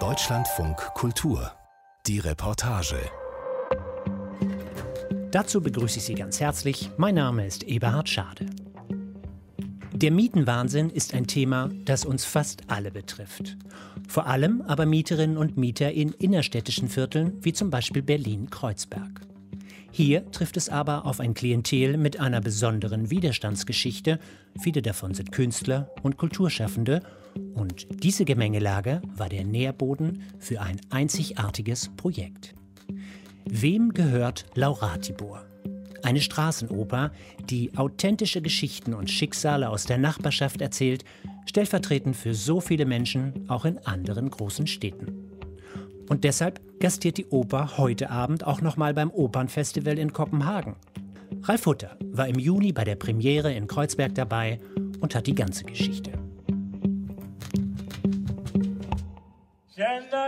Deutschlandfunk Kultur. Die Reportage. Dazu begrüße ich Sie ganz herzlich. Mein Name ist Eberhard Schade. Der Mietenwahnsinn ist ein Thema, das uns fast alle betrifft. Vor allem aber Mieterinnen und Mieter in innerstädtischen Vierteln wie zum Beispiel Berlin-Kreuzberg. Hier trifft es aber auf ein Klientel mit einer besonderen Widerstandsgeschichte. Viele davon sind Künstler und Kulturschaffende. Und diese Gemengelage war der Nährboden für ein einzigartiges Projekt. Wem gehört Lauratibor? Eine Straßenoper, die authentische Geschichten und Schicksale aus der Nachbarschaft erzählt, stellvertretend für so viele Menschen auch in anderen großen Städten. Und deshalb gastiert die Oper heute Abend auch nochmal beim Opernfestival in Kopenhagen. Ralf Hutter war im Juni bei der Premiere in Kreuzberg dabei und hat die ganze Geschichte.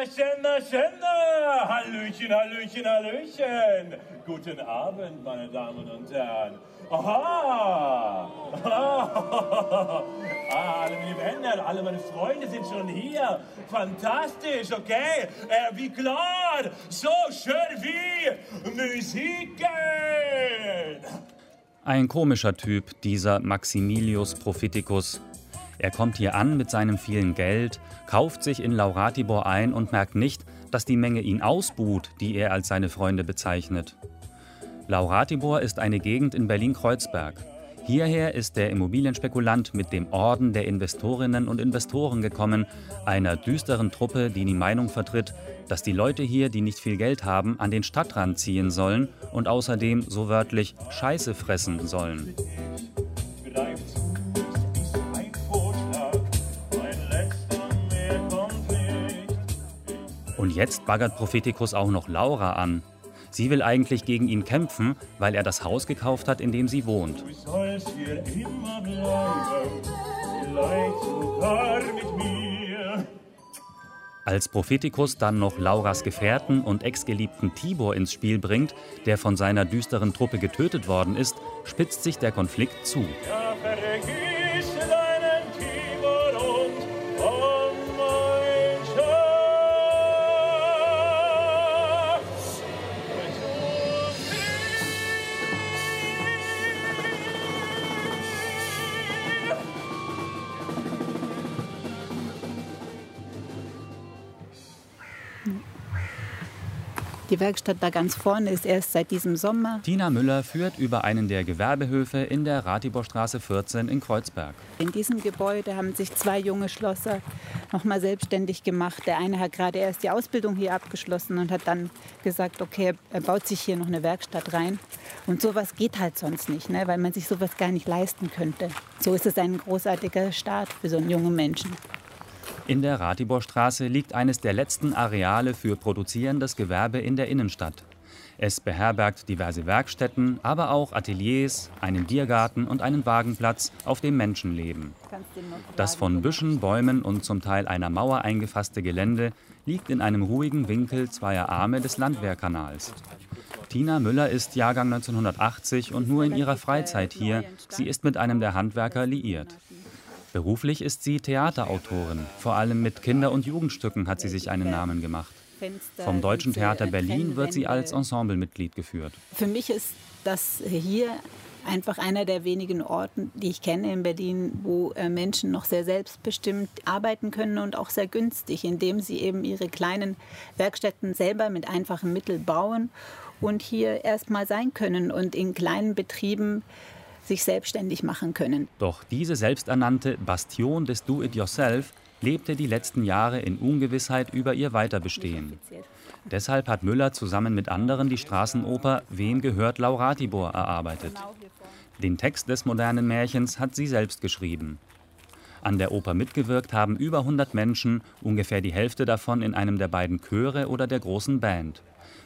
Schänder, Schänder! Hallöchen, Hallöchen, Hallöchen! Guten Abend, meine Damen und Herren. Aha! Ah, alle meine Männer, alle meine Freunde sind schon hier. Fantastisch, okay? Äh, wie klar, so schön wie Musiken! Ein komischer Typ, dieser Maximilius Propheticus. Er kommt hier an mit seinem vielen Geld, kauft sich in Lauratibor ein und merkt nicht, dass die Menge ihn ausbuht, die er als seine Freunde bezeichnet. Lauratibor ist eine Gegend in Berlin-Kreuzberg. Hierher ist der Immobilienspekulant mit dem Orden der Investorinnen und Investoren gekommen, einer düsteren Truppe, die die Meinung vertritt, dass die Leute hier, die nicht viel Geld haben, an den Stadtrand ziehen sollen und außerdem so wörtlich Scheiße fressen sollen. Jetzt baggert Propheticus auch noch Laura an. Sie will eigentlich gegen ihn kämpfen, weil er das Haus gekauft hat, in dem sie wohnt. Als Propheticus dann noch Lauras Gefährten und Ex-Geliebten Tibor ins Spiel bringt, der von seiner düsteren Truppe getötet worden ist, spitzt sich der Konflikt zu. Ja, Die Werkstatt da ganz vorne ist erst seit diesem Sommer. Tina Müller führt über einen der Gewerbehöfe in der Ratiborstraße 14 in Kreuzberg. In diesem Gebäude haben sich zwei junge Schlosser nochmal selbstständig gemacht. Der eine hat gerade erst die Ausbildung hier abgeschlossen und hat dann gesagt, okay, er baut sich hier noch eine Werkstatt rein. Und sowas geht halt sonst nicht, ne? weil man sich sowas gar nicht leisten könnte. So ist es ein großartiger Start für so einen jungen Menschen. In der Ratiborstraße liegt eines der letzten Areale für produzierendes Gewerbe in der Innenstadt. Es beherbergt diverse Werkstätten, aber auch Ateliers, einen Biergarten und einen Wagenplatz, auf dem Menschen leben. Das von Büschen, Bäumen und zum Teil einer Mauer eingefasste Gelände liegt in einem ruhigen Winkel zweier Arme des Landwehrkanals. Tina Müller ist Jahrgang 1980 und nur in ihrer Freizeit hier. Sie ist mit einem der Handwerker liiert. Beruflich ist sie Theaterautorin. Vor allem mit Kinder- und Jugendstücken hat sie sich einen Namen gemacht. Vom Deutschen Theater Berlin wird sie als Ensemblemitglied geführt. Für mich ist das hier einfach einer der wenigen Orte, die ich kenne in Berlin, wo äh, Menschen noch sehr selbstbestimmt arbeiten können und auch sehr günstig, indem sie eben ihre kleinen Werkstätten selber mit einfachen Mitteln bauen und hier erstmal sein können und in kleinen Betrieben sich selbstständig machen können. Doch diese selbsternannte Bastion des Do-it-yourself lebte die letzten Jahre in Ungewissheit über ihr Weiterbestehen. Deshalb hat Müller zusammen mit anderen die Straßenoper Wem gehört Lauratibor erarbeitet. Den Text des modernen Märchens hat sie selbst geschrieben. An der Oper mitgewirkt haben über 100 Menschen, ungefähr die Hälfte davon in einem der beiden Chöre oder der großen Band.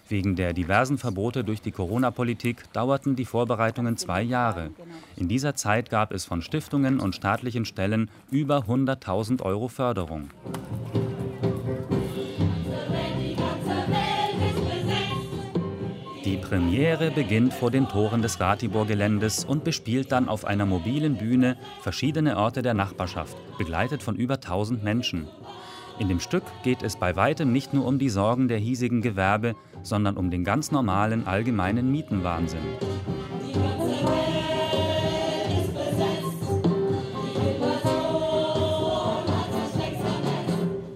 Wegen der diversen Verbote durch die Corona-Politik dauerten die Vorbereitungen zwei Jahre. In dieser Zeit gab es von Stiftungen und staatlichen Stellen über 100.000 Euro Förderung. Premiere beginnt vor den Toren des Ratibor-Geländes und bespielt dann auf einer mobilen Bühne verschiedene Orte der Nachbarschaft, begleitet von über 1000 Menschen. In dem Stück geht es bei weitem nicht nur um die Sorgen der hiesigen Gewerbe, sondern um den ganz normalen allgemeinen Mietenwahnsinn.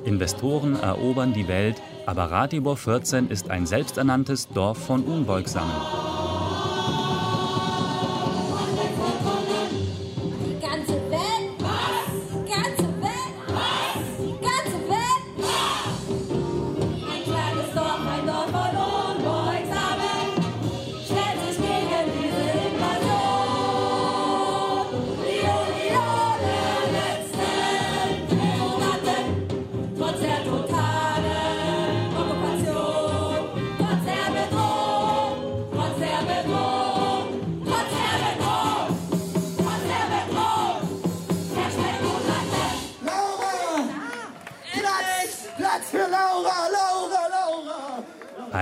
Investoren erobern die Welt, aber Ratibor 14 ist ein selbsternanntes Dorf von Unbeugsamen.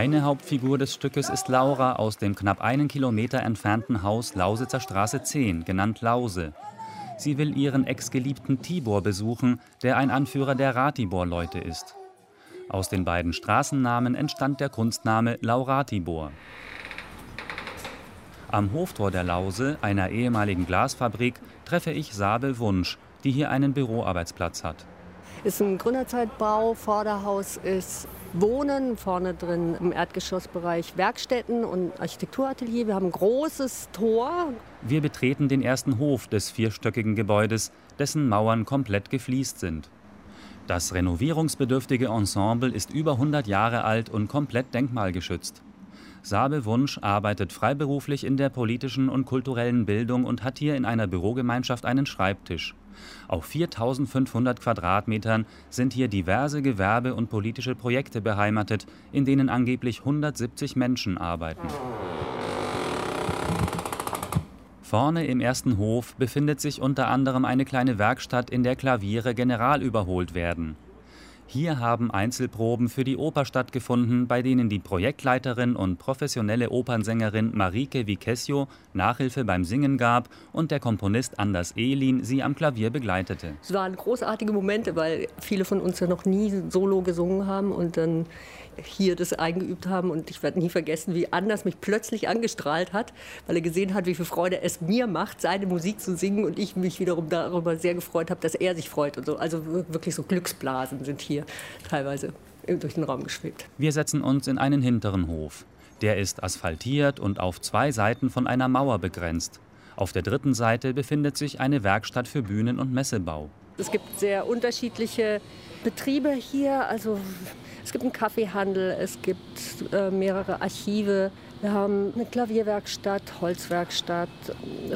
Eine Hauptfigur des Stückes ist Laura aus dem knapp einen Kilometer entfernten Haus Lausitzer Straße 10, genannt Lause. Sie will ihren Ex-Geliebten Tibor besuchen, der ein Anführer der Ratibor-Leute ist. Aus den beiden Straßennamen entstand der Kunstname Lauratibor. Am Hoftor der Lause, einer ehemaligen Glasfabrik, treffe ich Sabel Wunsch, die hier einen Büroarbeitsplatz hat. Ist ein Gründerzeitbau, Vorderhaus ist Wohnen, vorne drin im Erdgeschossbereich Werkstätten und Architekturatelier. Wir haben ein großes Tor. Wir betreten den ersten Hof des vierstöckigen Gebäudes, dessen Mauern komplett gefliest sind. Das renovierungsbedürftige Ensemble ist über 100 Jahre alt und komplett denkmalgeschützt. Sabe Wunsch arbeitet freiberuflich in der politischen und kulturellen Bildung und hat hier in einer Bürogemeinschaft einen Schreibtisch. Auf 4500 Quadratmetern sind hier diverse Gewerbe- und politische Projekte beheimatet, in denen angeblich 170 Menschen arbeiten. Vorne im ersten Hof befindet sich unter anderem eine kleine Werkstatt, in der Klaviere general überholt werden. Hier haben Einzelproben für die Oper stattgefunden, bei denen die Projektleiterin und professionelle Opernsängerin Marike Vicesio Nachhilfe beim Singen gab und der Komponist Anders Ehlin sie am Klavier begleitete. Es waren großartige Momente, weil viele von uns ja noch nie solo gesungen haben und dann hier das eingeübt haben. Und ich werde nie vergessen, wie Anders mich plötzlich angestrahlt hat, weil er gesehen hat, wie viel Freude es mir macht, seine Musik zu singen. Und ich mich wiederum darüber sehr gefreut habe, dass er sich freut. Und so. Also wirklich so Glücksblasen sind hier teilweise durch den Raum geschwebt. Wir setzen uns in einen hinteren Hof. Der ist asphaltiert und auf zwei Seiten von einer Mauer begrenzt. Auf der dritten Seite befindet sich eine Werkstatt für Bühnen- und Messebau. Es gibt sehr unterschiedliche Betriebe hier. Also es gibt einen Kaffeehandel, es gibt äh, mehrere Archive. Wir haben eine Klavierwerkstatt, Holzwerkstatt,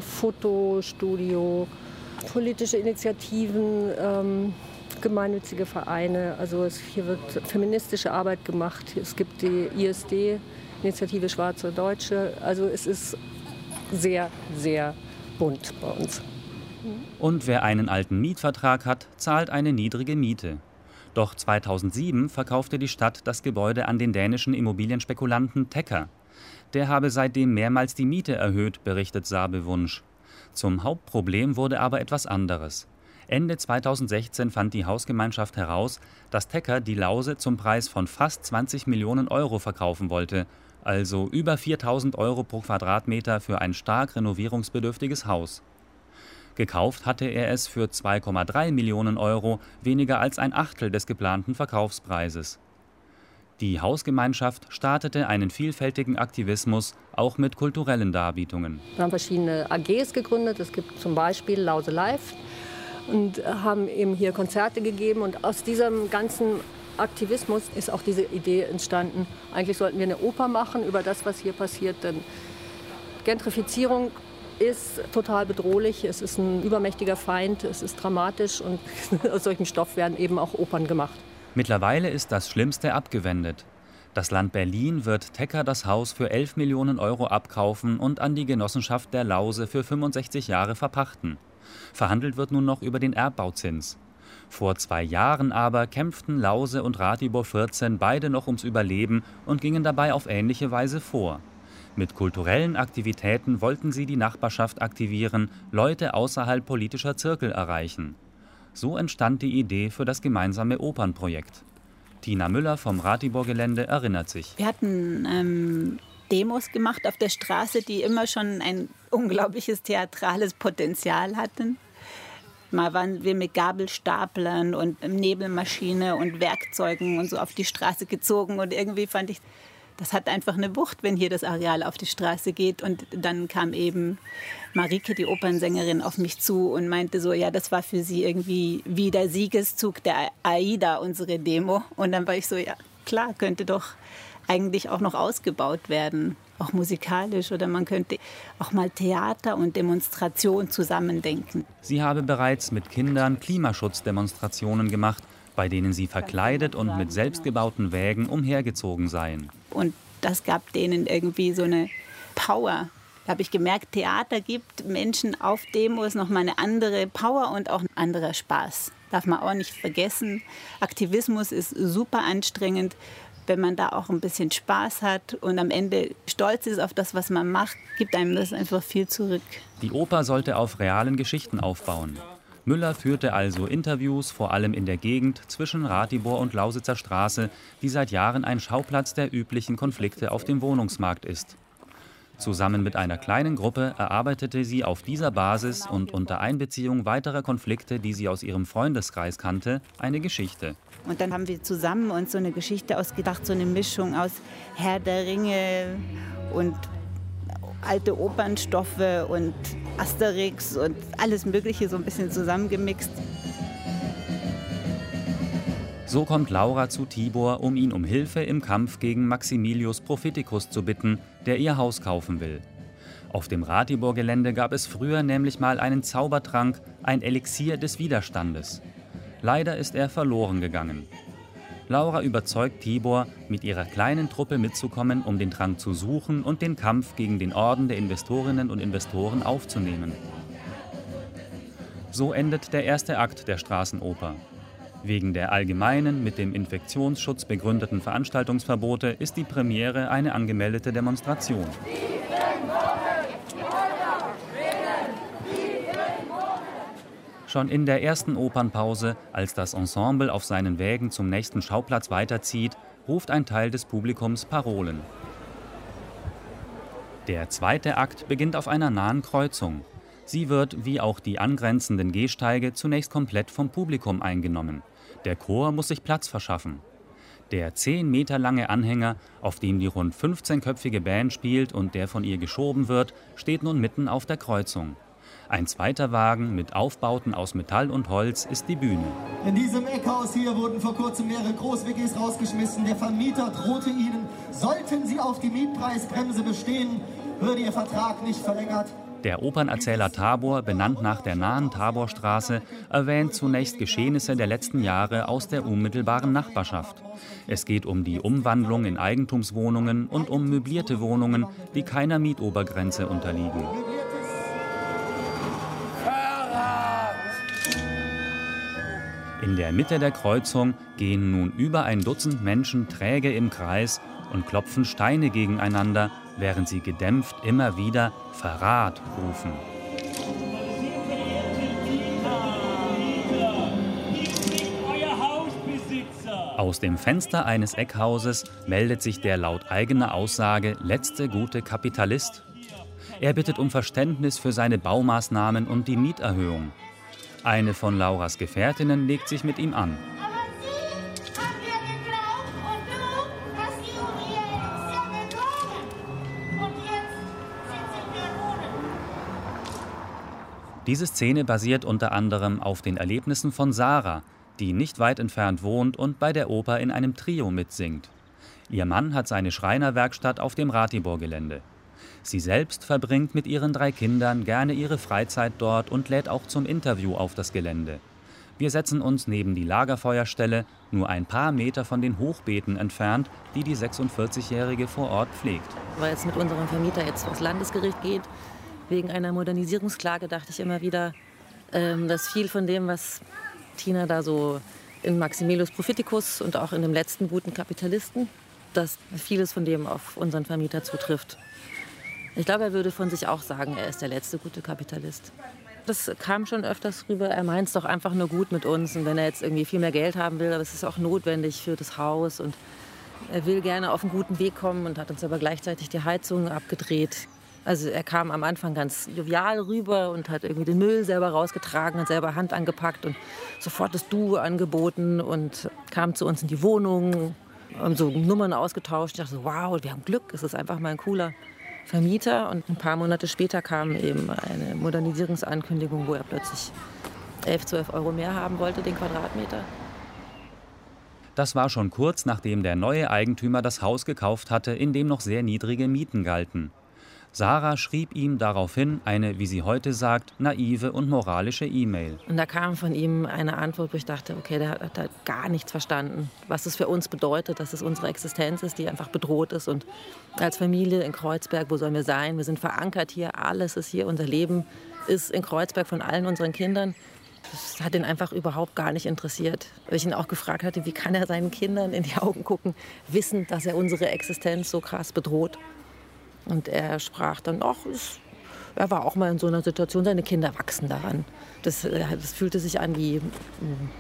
Fotostudio, politische Initiativen, ähm, gemeinnützige Vereine. Also es, hier wird feministische Arbeit gemacht. Es gibt die ISD, Initiative Schwarze Deutsche. Also es ist sehr, sehr bunt bei uns. Und wer einen alten Mietvertrag hat, zahlt eine niedrige Miete. Doch 2007 verkaufte die Stadt das Gebäude an den dänischen Immobilienspekulanten Tecker. Der habe seitdem mehrmals die Miete erhöht, berichtet Sabe Wunsch. Zum Hauptproblem wurde aber etwas anderes. Ende 2016 fand die Hausgemeinschaft heraus, dass Tecker die Lause zum Preis von fast 20 Millionen Euro verkaufen wollte, also über 4000 Euro pro Quadratmeter für ein stark renovierungsbedürftiges Haus. Gekauft hatte er es für 2,3 Millionen Euro, weniger als ein Achtel des geplanten Verkaufspreises. Die Hausgemeinschaft startete einen vielfältigen Aktivismus, auch mit kulturellen Darbietungen. Wir haben verschiedene AGs gegründet. Es gibt zum Beispiel Lause Live und haben eben hier Konzerte gegeben. Und aus diesem ganzen Aktivismus ist auch diese Idee entstanden. Eigentlich sollten wir eine Oper machen über das, was hier passiert. Denn Gentrifizierung ist total bedrohlich. Es ist ein übermächtiger Feind, es ist dramatisch und aus solchem Stoff werden eben auch Opern gemacht. Mittlerweile ist das Schlimmste abgewendet. Das Land Berlin wird Tecker das Haus für 11 Millionen Euro abkaufen und an die Genossenschaft der Lause für 65 Jahre verpachten. Verhandelt wird nun noch über den Erbbauzins. Vor zwei Jahren aber kämpften Lause und Ratibor 14 beide noch ums Überleben und gingen dabei auf ähnliche Weise vor. Mit kulturellen Aktivitäten wollten sie die Nachbarschaft aktivieren, Leute außerhalb politischer Zirkel erreichen. So entstand die Idee für das gemeinsame Opernprojekt. Tina Müller vom Ratibor-Gelände erinnert sich. Wir hatten ähm, Demos gemacht auf der Straße, die immer schon ein unglaubliches theatrales Potenzial hatten. Mal waren wir mit Gabelstaplern und Nebelmaschine und Werkzeugen und so auf die Straße gezogen und irgendwie fand ich, das hat einfach eine Wucht, wenn hier das Areal auf die Straße geht. Und dann kam eben Marike, die Opernsängerin, auf mich zu und meinte so, ja, das war für sie irgendwie wie der Siegeszug der AIDA, unsere Demo. Und dann war ich so, ja, klar, könnte doch eigentlich auch noch ausgebaut werden, auch musikalisch. Oder man könnte auch mal Theater und Demonstration zusammendenken. Sie habe bereits mit Kindern Klimaschutzdemonstrationen gemacht, bei denen sie verkleidet und mit selbstgebauten Wägen umhergezogen seien. Und das gab denen irgendwie so eine Power. Da habe ich gemerkt, Theater gibt Menschen auf Demos noch mal eine andere Power und auch ein anderer Spaß. Darf man auch nicht vergessen. Aktivismus ist super anstrengend wenn man da auch ein bisschen Spaß hat und am Ende stolz ist auf das, was man macht, gibt einem das einfach viel zurück. Die Oper sollte auf realen Geschichten aufbauen. Müller führte also Interviews, vor allem in der Gegend zwischen Ratibor und Lausitzer Straße, die seit Jahren ein Schauplatz der üblichen Konflikte auf dem Wohnungsmarkt ist. Zusammen mit einer kleinen Gruppe erarbeitete sie auf dieser Basis und unter Einbeziehung weiterer Konflikte, die sie aus ihrem Freundeskreis kannte, eine Geschichte. Und dann haben wir zusammen uns so eine Geschichte ausgedacht, so eine Mischung aus Herr der Ringe und alte Opernstoffe und Asterix und alles Mögliche so ein bisschen zusammengemixt. So kommt Laura zu Tibor, um ihn um Hilfe im Kampf gegen Maximilius Propheticus zu bitten, der ihr Haus kaufen will. Auf dem Ratibor-Gelände gab es früher nämlich mal einen Zaubertrank, ein Elixier des Widerstandes. Leider ist er verloren gegangen. Laura überzeugt Tibor, mit ihrer kleinen Truppe mitzukommen, um den Trank zu suchen und den Kampf gegen den Orden der Investorinnen und Investoren aufzunehmen. So endet der erste Akt der Straßenoper. Wegen der allgemeinen, mit dem Infektionsschutz begründeten Veranstaltungsverbote ist die Premiere eine angemeldete Demonstration. Schon in der ersten Opernpause, als das Ensemble auf seinen Wägen zum nächsten Schauplatz weiterzieht, ruft ein Teil des Publikums Parolen. Der zweite Akt beginnt auf einer nahen Kreuzung. Sie wird, wie auch die angrenzenden Gehsteige, zunächst komplett vom Publikum eingenommen. Der Chor muss sich Platz verschaffen. Der 10 Meter lange Anhänger, auf dem die rund 15-köpfige Band spielt und der von ihr geschoben wird, steht nun mitten auf der Kreuzung. Ein zweiter Wagen mit Aufbauten aus Metall und Holz ist die Bühne. In diesem Eckhaus hier wurden vor kurzem mehrere Groß-WGs rausgeschmissen. Der Vermieter drohte ihnen, sollten sie auf die Mietpreisbremse bestehen, würde ihr Vertrag nicht verlängert. Der Opernerzähler Tabor, benannt nach der nahen Taborstraße, erwähnt zunächst Geschehnisse der letzten Jahre aus der unmittelbaren Nachbarschaft. Es geht um die Umwandlung in Eigentumswohnungen und um möblierte Wohnungen, die keiner Mietobergrenze unterliegen. In der Mitte der Kreuzung gehen nun über ein Dutzend Menschen träge im Kreis und klopfen Steine gegeneinander, während sie gedämpft immer wieder Verrat rufen. Aus dem Fenster eines Eckhauses meldet sich der laut eigener Aussage letzte gute Kapitalist. Er bittet um Verständnis für seine Baumaßnahmen und die Mieterhöhung. Eine von Lauras Gefährtinnen legt sich mit ihm an. Diese Szene basiert unter anderem auf den Erlebnissen von Sarah, die nicht weit entfernt wohnt und bei der Oper in einem Trio mitsingt. Ihr Mann hat seine Schreinerwerkstatt auf dem Ratibor-Gelände. Sie selbst verbringt mit ihren drei Kindern gerne ihre Freizeit dort und lädt auch zum Interview auf das Gelände. Wir setzen uns neben die Lagerfeuerstelle, nur ein paar Meter von den Hochbeeten entfernt, die die 46-Jährige vor Ort pflegt. Weil es mit unserem Vermieter jetzt vors Landesgericht geht, wegen einer Modernisierungsklage, dachte ich immer wieder, ähm, dass viel von dem, was Tina da so in Maximilius Propheticus und auch in dem letzten guten Kapitalisten, dass vieles von dem auf unseren Vermieter zutrifft. Ich glaube, er würde von sich auch sagen, er ist der letzte gute Kapitalist. Das kam schon öfters rüber. Er meint es doch einfach nur gut mit uns. Und wenn er jetzt irgendwie viel mehr Geld haben will, aber es ist auch notwendig für das Haus. Und er will gerne auf einen guten Weg kommen und hat uns aber gleichzeitig die Heizung abgedreht. Also er kam am Anfang ganz jovial rüber und hat irgendwie den Müll selber rausgetragen und selber Hand angepackt und sofort das Du angeboten und kam zu uns in die Wohnung, haben so Nummern ausgetauscht. Ich dachte so, wow, wir haben Glück, es ist einfach mal ein cooler Vermieter. Und ein paar Monate später kam eben eine Modernisierungsankündigung, wo er plötzlich 11, 12 Euro mehr haben wollte, den Quadratmeter. Das war schon kurz nachdem der neue Eigentümer das Haus gekauft hatte, in dem noch sehr niedrige Mieten galten. Sarah schrieb ihm daraufhin eine, wie sie heute sagt, naive und moralische E-Mail. Und da kam von ihm eine Antwort, wo ich dachte, okay, der hat halt gar nichts verstanden, was es für uns bedeutet, dass es unsere Existenz ist, die einfach bedroht ist. Und als Familie in Kreuzberg, wo sollen wir sein? Wir sind verankert hier, alles ist hier, unser Leben ist in Kreuzberg von allen unseren Kindern. Das hat ihn einfach überhaupt gar nicht interessiert. Weil ich ihn auch gefragt hatte, wie kann er seinen Kindern in die Augen gucken, wissen, dass er unsere Existenz so krass bedroht. Und er sprach dann, ach, er war auch mal in so einer Situation, seine Kinder wachsen daran. Das, äh, das fühlte sich an wie hm,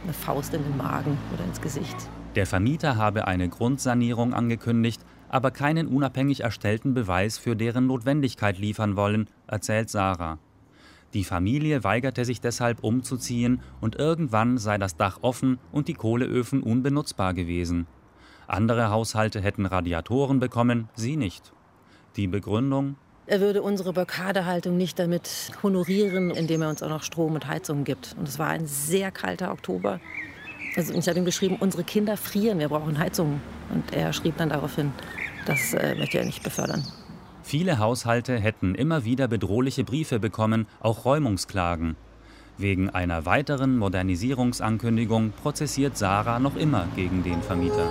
eine Faust in den Magen oder ins Gesicht. Der Vermieter habe eine Grundsanierung angekündigt, aber keinen unabhängig erstellten Beweis für deren Notwendigkeit liefern wollen, erzählt Sarah. Die Familie weigerte sich deshalb umzuziehen und irgendwann sei das Dach offen und die Kohleöfen unbenutzbar gewesen. Andere Haushalte hätten Radiatoren bekommen, sie nicht. Die Begründung? Er würde unsere Blockadehaltung nicht damit honorieren, indem er uns auch noch Strom und Heizung gibt. Und es war ein sehr kalter Oktober. Also ich habe ihm geschrieben, unsere Kinder frieren, wir brauchen Heizung. Und er schrieb dann daraufhin, das äh, möchte er nicht befördern. Viele Haushalte hätten immer wieder bedrohliche Briefe bekommen, auch Räumungsklagen. Wegen einer weiteren Modernisierungsankündigung prozessiert Sarah noch immer gegen den Vermieter.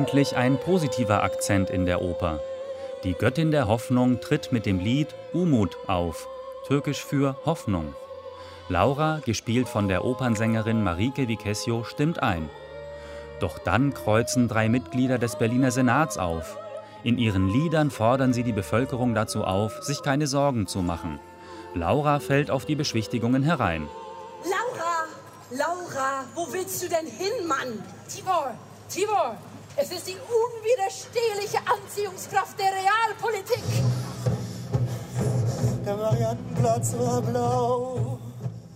Endlich ein positiver Akzent in der Oper. Die Göttin der Hoffnung tritt mit dem Lied Umut auf, türkisch für Hoffnung. Laura, gespielt von der Opernsängerin Marike Vicesio, stimmt ein. Doch dann kreuzen drei Mitglieder des Berliner Senats auf. In ihren Liedern fordern sie die Bevölkerung dazu auf, sich keine Sorgen zu machen. Laura fällt auf die Beschwichtigungen herein. Laura, Laura, wo willst du denn hin, Mann? Tibor, Tibor, es ist die unwiderstehliche Anziehungskraft der Realpolitik. Der Mariannenplatz war blau.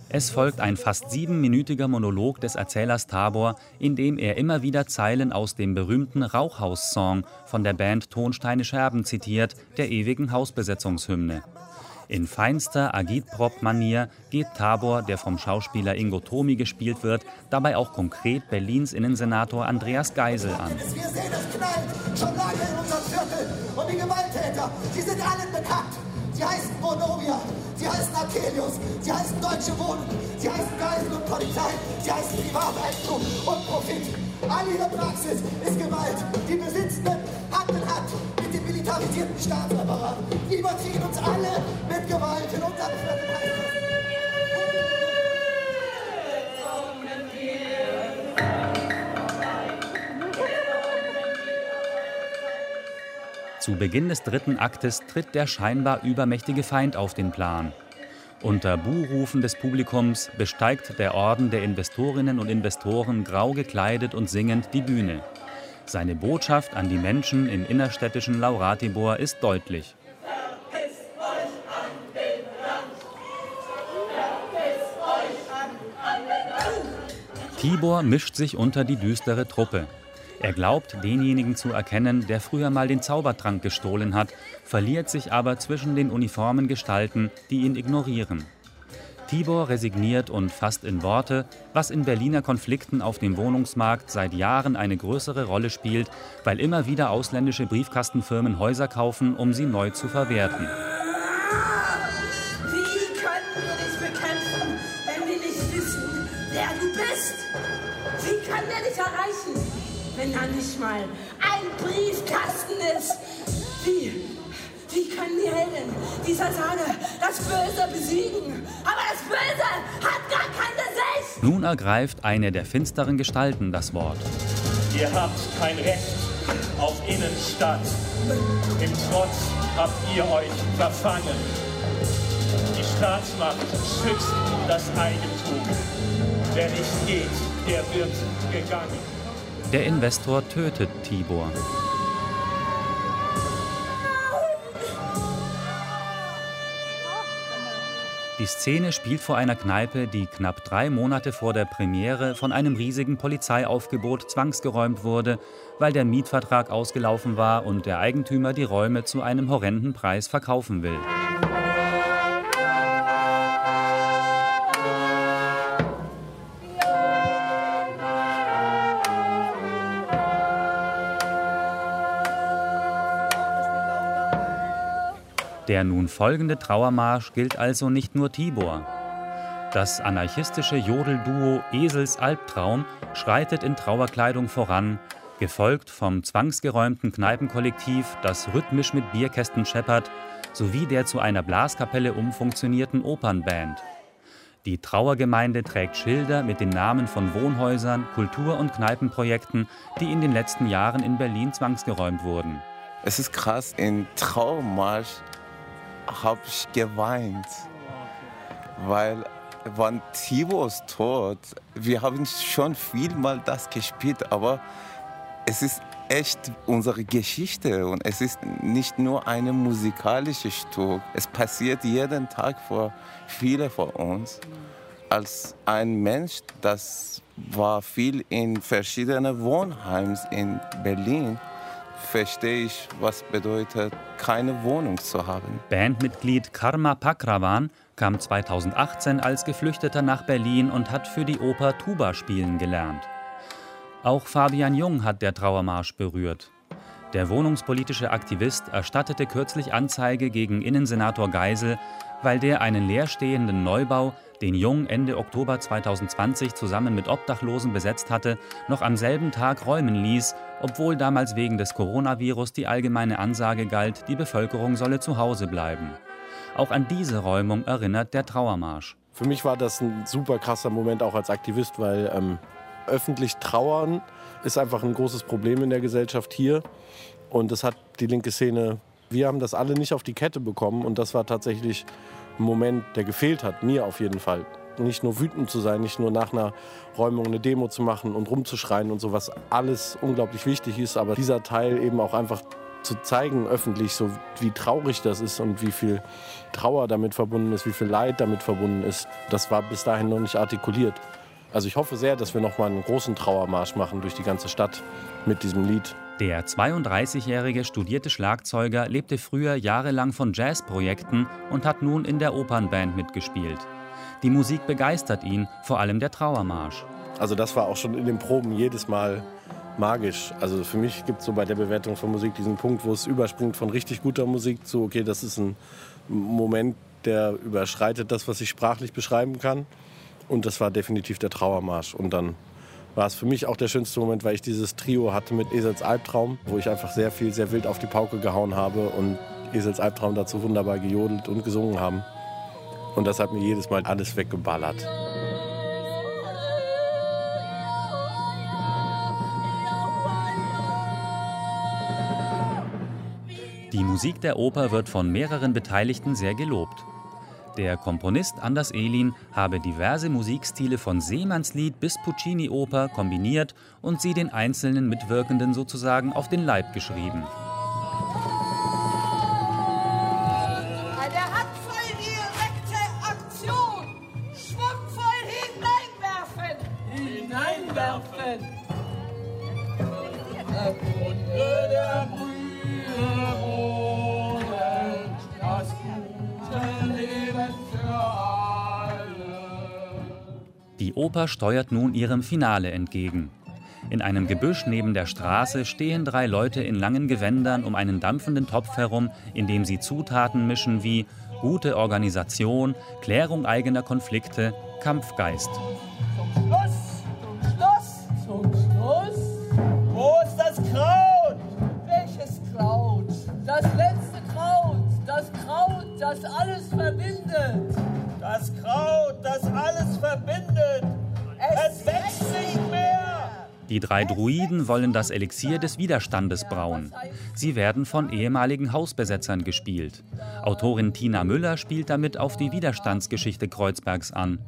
Es folgt ein fast siebenminütiger Monolog des Erzählers Tabor, in dem er immer wieder Zeilen aus dem berühmten Rauchhaus-Song von der Band Tonsteine Scherben zitiert, der ewigen Hausbesetzungshymne. In feinster Agitprop-Manier geht Tabor, der vom Schauspieler Ingo Tomi gespielt wird, dabei auch konkret Berlins Innensenator Andreas Geisel an. Wir sehen es knallt, schon lange in unserem Viertel. Und die Gewalttäter, die sind allen bekannt. Sie heißen Bonovia, sie heißen Akelius, sie heißen Deutsche Wohnen, sie heißen Geisel und Polizei, sie heißen Privateigentum und Profit. All ihre Praxis ist Gewalt. Die Besitzenden Hand in Hand militarisierten Staatsapparat. Überziehen uns alle mit Gewalt in heißt es. Zu Beginn des dritten Aktes tritt der scheinbar übermächtige Feind auf den Plan. Unter Buhrufen des Publikums besteigt der Orden der Investorinnen und Investoren grau gekleidet und singend die Bühne. Seine Botschaft an die Menschen im innerstädtischen Lauratibor ist deutlich. Tibor mischt sich unter die düstere Truppe. Er glaubt, denjenigen zu erkennen, der früher mal den Zaubertrank gestohlen hat, verliert sich aber zwischen den uniformen Gestalten, die ihn ignorieren. Tibor resigniert und fasst in Worte, was in Berliner Konflikten auf dem Wohnungsmarkt seit Jahren eine größere Rolle spielt, weil immer wieder ausländische Briefkastenfirmen Häuser kaufen, um sie neu zu verwerten. Wie können wir dich bekämpfen, wenn wir nicht wissen, wer du bist? Wie können wir dich erreichen, wenn da nicht mal ein Briefkasten ist? Wie, wie können die Helden dieser Tage das Böse besiegen. Aber das Böse hat gar kein Gesicht. Nun ergreift eine der finsteren Gestalten das Wort. Ihr habt kein Recht auf Innenstadt. Im Trotz habt ihr euch verfangen. Die Staatsmacht schützt das Eigentum. Wer nicht geht, der wird gegangen. Der Investor tötet Tibor. Die Szene spielt vor einer Kneipe, die knapp drei Monate vor der Premiere von einem riesigen Polizeiaufgebot zwangsgeräumt wurde, weil der Mietvertrag ausgelaufen war und der Eigentümer die Räume zu einem horrenden Preis verkaufen will. Der nun folgende Trauermarsch gilt also nicht nur Tibor. Das anarchistische Jodelduo Esels Albtraum schreitet in Trauerkleidung voran, gefolgt vom zwangsgeräumten Kneipenkollektiv, das rhythmisch mit Bierkästen scheppert, sowie der zu einer Blaskapelle umfunktionierten Opernband. Die Trauergemeinde trägt Schilder mit den Namen von Wohnhäusern, Kultur- und Kneipenprojekten, die in den letzten Jahren in Berlin zwangsgeräumt wurden. Es ist krass, in Trauermarsch habe ich geweint, weil wann Tibor ist tot, wir haben schon viel mal das gespielt, aber es ist echt unsere Geschichte und es ist nicht nur ein musikalisches Stück. Es passiert jeden Tag vor vielen von uns. Als ein Mensch, das war viel in verschiedenen Wohnheimen in Berlin, verstehe ich, was bedeutet, keine Wohnung zu haben. Bandmitglied Karma Pakravan kam 2018 als Geflüchteter nach Berlin und hat für die Oper Tuba spielen gelernt. Auch Fabian Jung hat der Trauermarsch berührt. Der wohnungspolitische Aktivist erstattete kürzlich Anzeige gegen Innensenator Geisel, weil der einen leerstehenden Neubau, den Jung Ende Oktober 2020 zusammen mit Obdachlosen besetzt hatte, noch am selben Tag räumen ließ, obwohl damals wegen des Coronavirus die allgemeine Ansage galt, die Bevölkerung solle zu Hause bleiben. Auch an diese Räumung erinnert der Trauermarsch. Für mich war das ein super krasser Moment auch als Aktivist, weil ähm, öffentlich trauern ist einfach ein großes Problem in der Gesellschaft hier. Und das hat die linke Szene, wir haben das alle nicht auf die Kette bekommen. Und das war tatsächlich Moment, der gefehlt hat, mir auf jeden Fall. Nicht nur wütend zu sein, nicht nur nach einer Räumung eine Demo zu machen und rumzuschreien und so, was alles unglaublich wichtig ist, aber dieser Teil eben auch einfach zu zeigen öffentlich, so wie traurig das ist und wie viel Trauer damit verbunden ist, wie viel Leid damit verbunden ist, das war bis dahin noch nicht artikuliert. Also ich hoffe sehr, dass wir noch mal einen großen Trauermarsch machen durch die ganze Stadt mit diesem Lied. Der 32-jährige studierte Schlagzeuger lebte früher jahrelang von Jazzprojekten und hat nun in der Opernband mitgespielt. Die Musik begeistert ihn, vor allem der Trauermarsch. Also das war auch schon in den Proben jedes Mal magisch. Also für mich gibt es so bei der Bewertung von Musik diesen Punkt, wo es überspringt von richtig guter Musik zu, okay, das ist ein Moment, der überschreitet das, was ich sprachlich beschreiben kann. Und das war definitiv der Trauermarsch. Und dann war es für mich auch der schönste Moment, weil ich dieses Trio hatte mit Esels Albtraum, wo ich einfach sehr viel, sehr wild auf die Pauke gehauen habe und Esels Albtraum dazu wunderbar gejodelt und gesungen haben. Und das hat mir jedes Mal alles weggeballert. Die Musik der Oper wird von mehreren Beteiligten sehr gelobt. Der Komponist Anders Elin habe diverse Musikstile von Seemannslied bis Puccini-Oper kombiniert und sie den einzelnen Mitwirkenden sozusagen auf den Leib geschrieben. Eine Handvoll direkte Aktion. Schwungvoll hineinwerfen. Hineinwerfen. Erkunde der Brühe Oper steuert nun ihrem Finale entgegen. In einem Gebüsch neben der Straße stehen drei Leute in langen Gewändern um einen dampfenden Topf herum, in dem sie Zutaten mischen wie gute Organisation, Klärung eigener Konflikte, Kampfgeist. Die drei Druiden wollen das Elixier des Widerstandes brauen. Sie werden von ehemaligen Hausbesetzern gespielt. Autorin Tina Müller spielt damit auf die Widerstandsgeschichte Kreuzbergs an.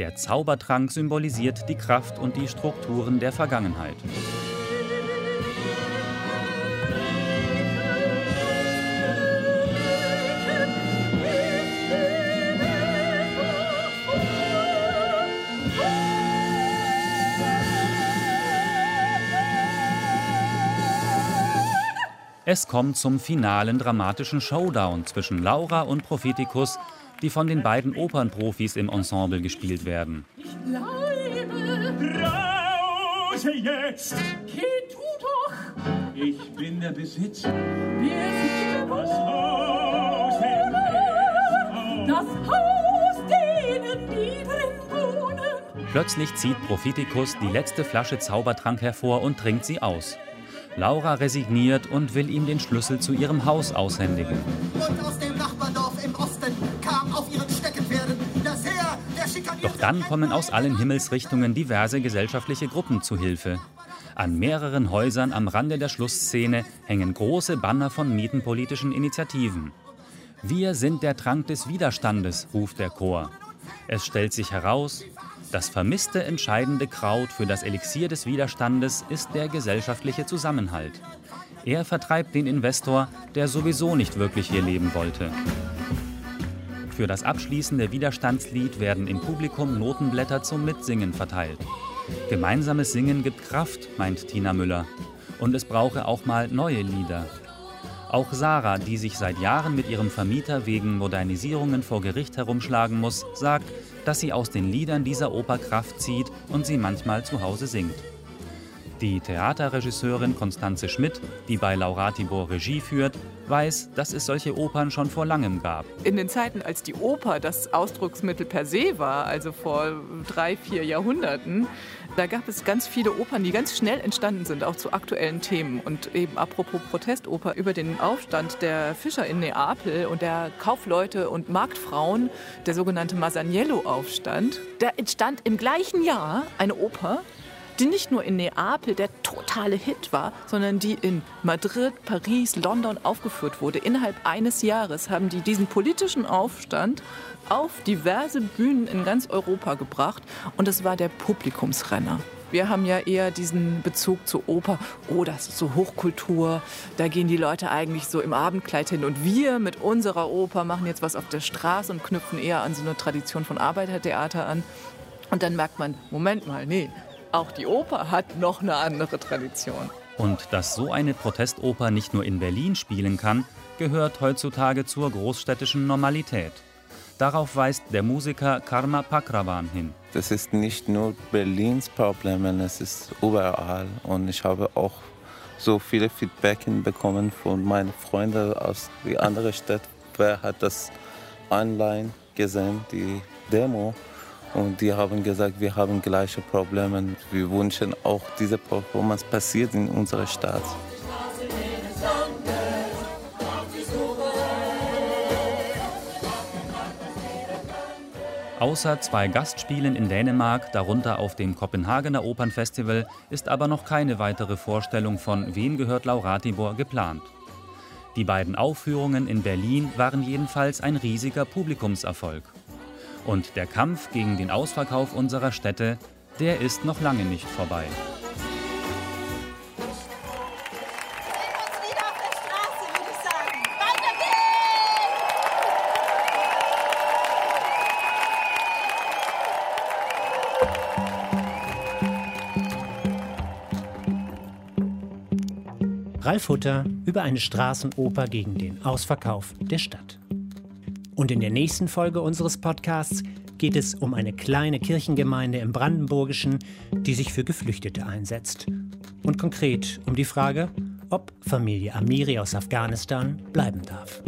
Der Zaubertrank symbolisiert die Kraft und die Strukturen der Vergangenheit. Es kommt zum finalen dramatischen Showdown zwischen Laura und Propheticus, die von den beiden Opernprofis im Ensemble gespielt werden. Ich bleibe. Brause jetzt. Geh du doch. Ich bin der Besitzer. Wir sind das Haus Das Haus, denen die drin wohnen. Plötzlich zieht Propheticus die letzte Flasche Zaubertrank hervor und trinkt sie aus. Laura resigniert und will ihm den Schlüssel zu ihrem Haus aushändigen. Und aus dem Nachbardorf im Osten kam auf ihren Steckenpferden das Heer der schikanierten... Doch dann kommen aus allen Himmelsrichtungen diverse gesellschaftliche Gruppen zu Hilfe. An mehreren Häusern am Rande der Schlussszene hängen große Banner von mietenpolitischen Initiativen. Wir sind der Trank des Widerstandes, ruft der Chor. Es stellt sich heraus, das vermisste entscheidende Kraut für das Elixier des Widerstandes ist der gesellschaftliche Zusammenhalt. Er vertreibt den Investor, der sowieso nicht wirklich hier leben wollte. Für das abschließende Widerstandslied werden im Publikum Notenblätter zum Mitsingen verteilt. Gemeinsames Singen gibt Kraft, meint Tina Müller. Und es brauche auch mal neue Lieder. Auch Sarah, die sich seit Jahren mit ihrem Vermieter wegen Modernisierungen vor Gericht herumschlagen muss, sagt, dass sie aus den Liedern dieser Oper Kraft zieht und sie manchmal zu Hause singt. Die Theaterregisseurin Konstanze Schmidt, die bei Lauratibor Regie führt, weiß, dass es solche Opern schon vor langem gab. In den Zeiten, als die Oper das Ausdrucksmittel per se war, also vor drei, vier Jahrhunderten, da gab es ganz viele Opern, die ganz schnell entstanden sind, auch zu aktuellen Themen. Und eben apropos Protestoper über den Aufstand der Fischer in Neapel und der Kaufleute und Marktfrauen, der sogenannte Masaniello-Aufstand. Da entstand im gleichen Jahr eine Oper, die nicht nur in Neapel der totale Hit war, sondern die in Madrid, Paris, London aufgeführt wurde. Innerhalb eines Jahres haben die diesen politischen Aufstand auf diverse Bühnen in ganz Europa gebracht und es war der Publikumsrenner. Wir haben ja eher diesen Bezug zur Oper. Oh, das ist so Hochkultur. Da gehen die Leute eigentlich so im Abendkleid hin. Und wir mit unserer Oper machen jetzt was auf der Straße und knüpfen eher an so eine Tradition von Arbeitertheater an. Und dann merkt man, Moment mal, nee, auch die Oper hat noch eine andere Tradition. Und dass so eine Protestoper nicht nur in Berlin spielen kann, gehört heutzutage zur großstädtischen Normalität. Darauf weist der Musiker Karma Pakravan hin. Das ist nicht nur Berlins Problem, es ist überall. Und ich habe auch so viele Feedback bekommen von meinen Freunden aus die anderen Städten. Wer hat das online gesehen, die Demo? Und die haben gesagt, wir haben gleiche Probleme. Wir wünschen auch, diese Performance passiert in unserer Stadt. Außer zwei Gastspielen in Dänemark, darunter auf dem Kopenhagener Opernfestival, ist aber noch keine weitere Vorstellung von Wem gehört Lauratibor geplant. Die beiden Aufführungen in Berlin waren jedenfalls ein riesiger Publikumserfolg. Und der Kampf gegen den Ausverkauf unserer Städte, der ist noch lange nicht vorbei. Ralf Hutter über eine Straßenoper gegen den Ausverkauf der Stadt. Und in der nächsten Folge unseres Podcasts geht es um eine kleine Kirchengemeinde im Brandenburgischen, die sich für Geflüchtete einsetzt. Und konkret um die Frage, ob Familie Amiri aus Afghanistan bleiben darf.